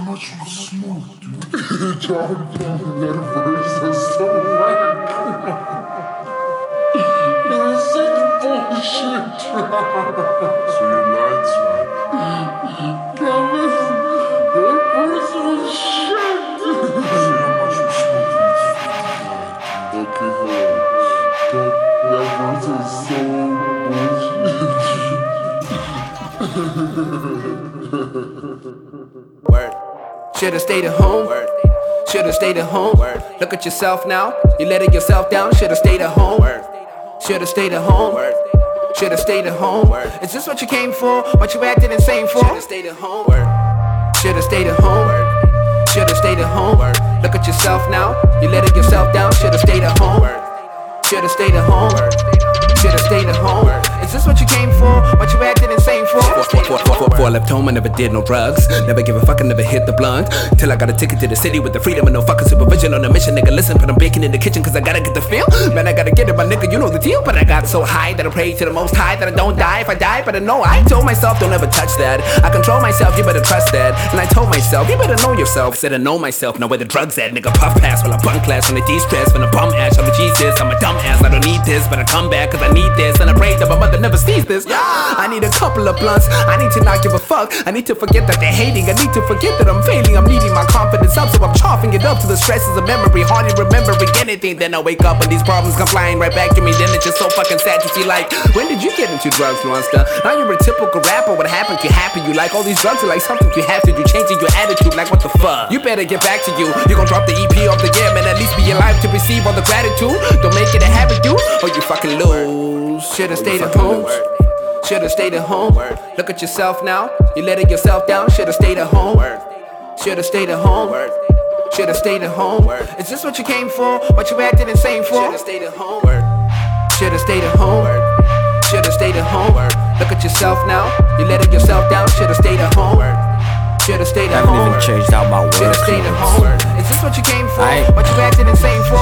how much you smoke, dude. John Brown, that is so whack. It was such bullshit. so you lied to me. Promise, that verse was shit. See how much you smoke, dude. Okay, hold on. That, that verse is so bullshit. Word. Should've stayed at home. Should've stayed at home. Look at yourself now. You letting yourself down. Should've stayed at home. Should've stayed at home. Should've stayed at home. Is this what you came for? What you acting insane for? Should've stayed at home. Should've stayed at home. Should've stayed at home. Look at yourself now. You letting yourself down. Should've stayed at home. Should've stayed at home. Should've stayed at home. Is this what you came for? For? Before I left home, I never did no drugs. Never give a fuck, I never hit the blunt. Till I got a ticket to the city with the freedom and no fucking supervision on a mission. Nigga, listen, but I'm baking in the kitchen cause I gotta get the feel. Man, I gotta get it, my nigga, you know the deal. But I got so high that I pray to the most high that I don't die. If I die, but I know I told myself, don't ever touch that. I control myself, you better trust that. And I told myself, you better know yourself. Said I know myself, know where the drugs at. Nigga, puff pass while I bunk class on the D-stress. When I bum ash, I'm a Jesus, I'm a dumb ass. I don't need this, but I come back cause I need this. And I pray that my mother never sees this. I need a couple of blunts. I need to not give a fuck. I need to forget that they're hating. I need to forget that I'm failing. I'm needing my confidence up, so I'm chopping it up to the stresses of memory. Hardly remembering anything. Then I wake up and these problems come flying right back to me. Then it's just so fucking sad to see. Like, when did you get into drugs, monster? Now you're a typical rapper. What happened to you happen? You like all these drugs are like something you have to do. Changing your attitude, like what the fuck? You better get back to you. You gon' drop the EP of the year, man. At least be alive to receive all the gratitude. Don't make it a habit, dude, or you fucking lose. Should've stayed at home. Should've stayed at home. Look at yourself now. You letting yourself down. Should've stayed at home. Should've stayed at home. Should've stayed at home. Is this what you came for? What you acting insane for? Should've stayed at home. Should've stayed at home. Should've stayed at home. Look at yourself now. You letting yourself down. Should've stayed at home. Should've stayed at Haven't home. even changed out my Should've words. stayed at home. Is this what you came for? Aye. What you acting insane for?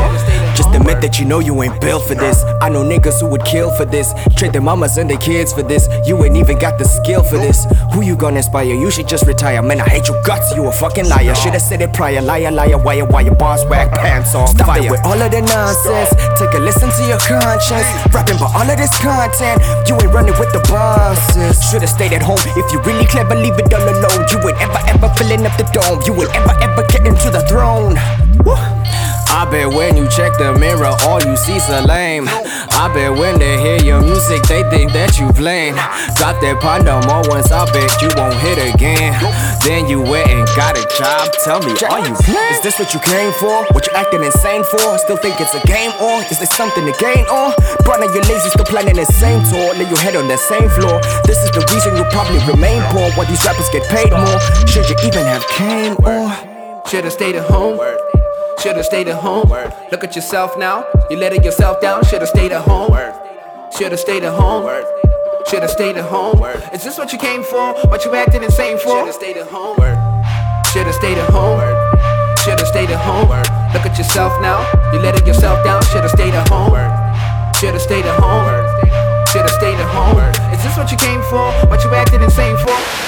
Just admit that you know you ain't built for this. I know niggas who would kill for this. Trade their mamas and their kids for this. You ain't even got the skill for this. Who you gonna inspire? You should just retire. Man, I hate your guts. You a fucking liar. Should've said it prior. Liar, liar, wire, wire, bars, whack, pants on Stop fire. It with all of the nonsense. Take a listen to your conscience. Rapping about all of this content. You ain't running with the bosses. Should've stayed at home. If you really clever, leave it all alone. You ain't ever, ever filling up the dome. You will ever, ever get into the throne. Bet when you check the mirror, all you see's a lame. I bet when they hear your music, they think that you playing. Drop that pond no more once, I bet you won't hit again. Then you went and got a job. Tell me, are you? Is this what you came for? What you acting insane for? Still think it's a game or is there something to gain on? Bro, now you're lazy, still planning the same tour. Lay your head on the same floor. This is the reason you probably remain poor. Why these rappers get paid more? Should you even have came or? Should've stayed at home. Should've stayed at home. Look at yourself now. You letting yourself down. Should've stayed at home. Should've stayed at home. Should've stayed at home. Is this what you came for? What you acting insane for? Should've stayed at home. Should've stayed at home. Should've stayed at home. Look at yourself now. You letting yourself down. Should've stayed at home. Should've stayed at home. Should've stayed at home. Is this what you came for? What you acting insane for?